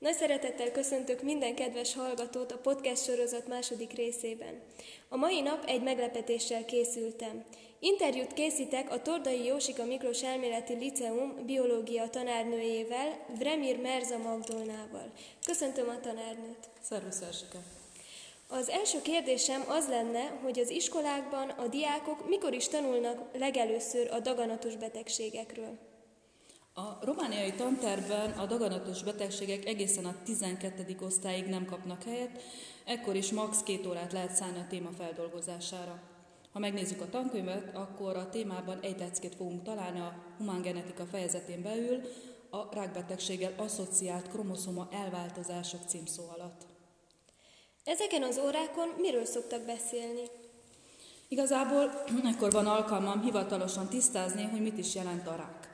Nagy szeretettel köszöntök minden kedves hallgatót a podcast sorozat második részében. A mai nap egy meglepetéssel készültem. Interjút készítek a Tordai Jósika Miklós Elméleti Liceum biológia tanárnőjével, Vremir Merza Magdolnával. Köszöntöm a tanárnőt. Szervusz, Erzsike. Az első kérdésem az lenne, hogy az iskolákban a diákok mikor is tanulnak legelőször a daganatos betegségekről. A romániai tantervben a daganatos betegségek egészen a 12. osztályig nem kapnak helyet, ekkor is max. két órát lehet szállni a téma feldolgozására. Ha megnézzük a tankönyvet, akkor a témában egy leckét fogunk találni a humángenetika fejezetén belül, a rákbetegséggel asszociált kromoszoma elváltozások címszó alatt. Ezeken az órákon miről szoktak beszélni? Igazából ekkor van alkalmam hivatalosan tisztázni, hogy mit is jelent a rák.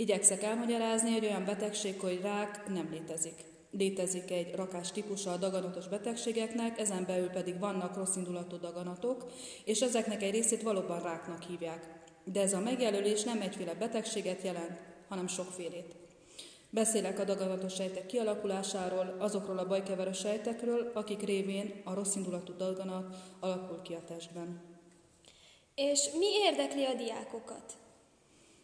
Igyekszek elmagyarázni, hogy olyan betegség, hogy rák nem létezik. Létezik egy rakás típusa a daganatos betegségeknek, ezen belül pedig vannak rosszindulatú daganatok, és ezeknek egy részét valóban ráknak hívják. De ez a megjelölés nem egyféle betegséget jelent, hanem sokfélét. Beszélek a daganatos sejtek kialakulásáról, azokról a bajkeverő sejtekről, akik révén a rosszindulatú daganat alakul ki a testben. És mi érdekli a diákokat?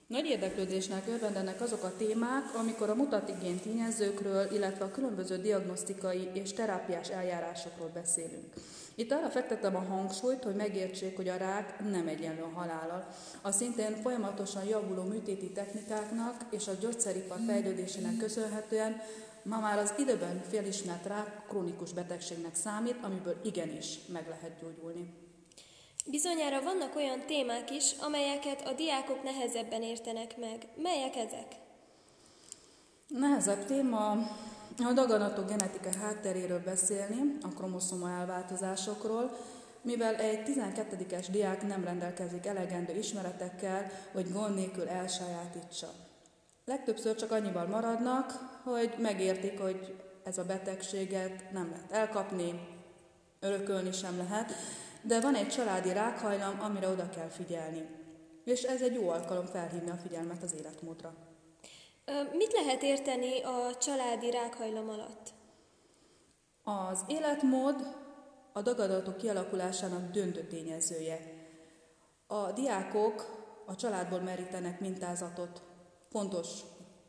Nagy érdeklődésnek örvendenek azok a témák, amikor a mutatigén tényezőkről, illetve a különböző diagnosztikai és terápiás eljárásokról beszélünk. Itt arra fektetem a hangsúlyt, hogy megértsék, hogy a rák nem egyenlő a halállal. A szintén folyamatosan javuló műtéti technikáknak és a gyógyszeripar fejlődésének köszönhetően ma már az időben felismert rák krónikus betegségnek számít, amiből igenis meg lehet gyógyulni. Bizonyára vannak olyan témák is, amelyeket a diákok nehezebben értenek meg. Melyek ezek? Nehezebb téma a daganatok genetikai hátteréről beszélni, a kromoszoma elváltozásokról, mivel egy 12-es diák nem rendelkezik elegendő ismeretekkel, hogy gond nélkül elsajátítsa. Legtöbbször csak annyival maradnak, hogy megértik, hogy ez a betegséget nem lehet elkapni, örökölni sem lehet, de van egy családi rákhajlam, amire oda kell figyelni. És ez egy jó alkalom felhívni a figyelmet az életmódra. Mit lehet érteni a családi rákhajlam alatt? Az életmód a dagadatok kialakulásának döntő tényezője. A diákok a családból merítenek mintázatot. Fontos,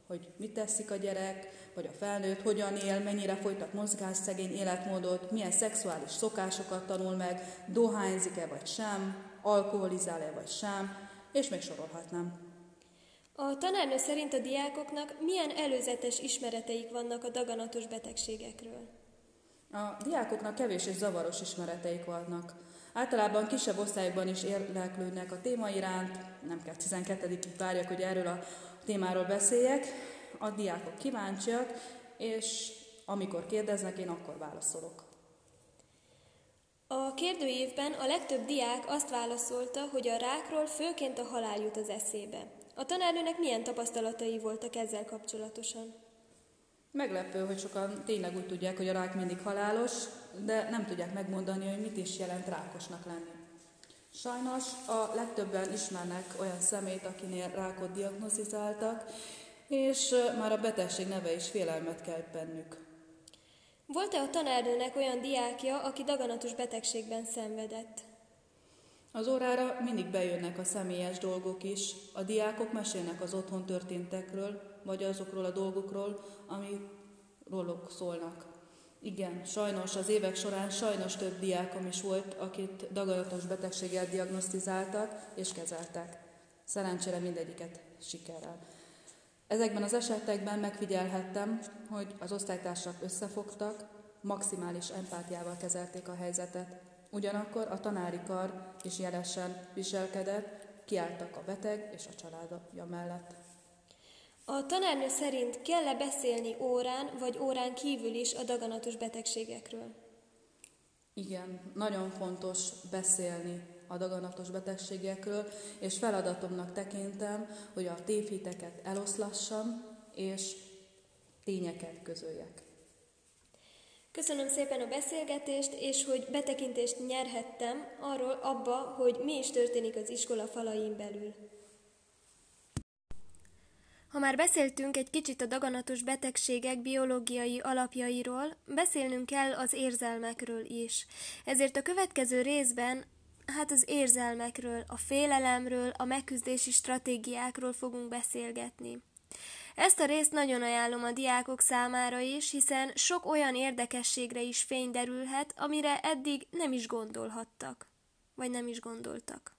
hogy mit teszik a gyerek, vagy a felnőtt, hogyan él, mennyire folytat mozgásszegény életmódot, milyen szexuális szokásokat tanul meg, dohányzik-e vagy sem, alkoholizál-e vagy sem, és még sorolhatnám. A tanárnő szerint a diákoknak milyen előzetes ismereteik vannak a daganatos betegségekről? A diákoknak kevés és zavaros ismereteik vannak. Általában kisebb osztályokban is érdeklődnek a téma iránt, nem kell 12 várjak, hogy erről a témáról beszéljek. A diákok kíváncsiak, és amikor kérdeznek, én akkor válaszolok. A kérdőívben a legtöbb diák azt válaszolta, hogy a rákról főként a halál jut az eszébe. A tanárnőnek milyen tapasztalatai voltak ezzel kapcsolatosan? Meglepő, hogy sokan tényleg úgy tudják, hogy a rák mindig halálos, de nem tudják megmondani, hogy mit is jelent rákosnak lenni. Sajnos a legtöbben ismernek olyan szemét, akinél rákot diagnosztizáltak, és már a betegség neve is félelmet kelt bennük. Volt-e a tanárnőnek olyan diákja, aki daganatos betegségben szenvedett? Az órára mindig bejönnek a személyes dolgok is. A diákok mesélnek az otthon történtekről, vagy azokról a dolgokról, ami róluk szólnak. Igen, sajnos az évek során sajnos több diákom is volt, akit daganatos betegséggel diagnosztizáltak és kezeltek. Szerencsére mindegyiket sikerrel. Ezekben az esetekben megfigyelhettem, hogy az osztálytársak összefogtak, maximális empátiával kezelték a helyzetet. Ugyanakkor a tanári kar is jelesen viselkedett, kiálltak a beteg és a családja mellett. A tanárnő szerint kell-e beszélni órán vagy órán kívül is a daganatos betegségekről? Igen, nagyon fontos beszélni a daganatos betegségekről, és feladatomnak tekintem, hogy a tévhiteket eloszlassam, és tényeket közöljek. Köszönöm szépen a beszélgetést, és hogy betekintést nyerhettem arról abba, hogy mi is történik az iskola falain belül. Ha már beszéltünk egy kicsit a daganatos betegségek biológiai alapjairól, beszélnünk kell az érzelmekről is. Ezért a következő részben hát az érzelmekről, a félelemről, a megküzdési stratégiákról fogunk beszélgetni. Ezt a részt nagyon ajánlom a diákok számára is, hiszen sok olyan érdekességre is fény derülhet, amire eddig nem is gondolhattak, vagy nem is gondoltak.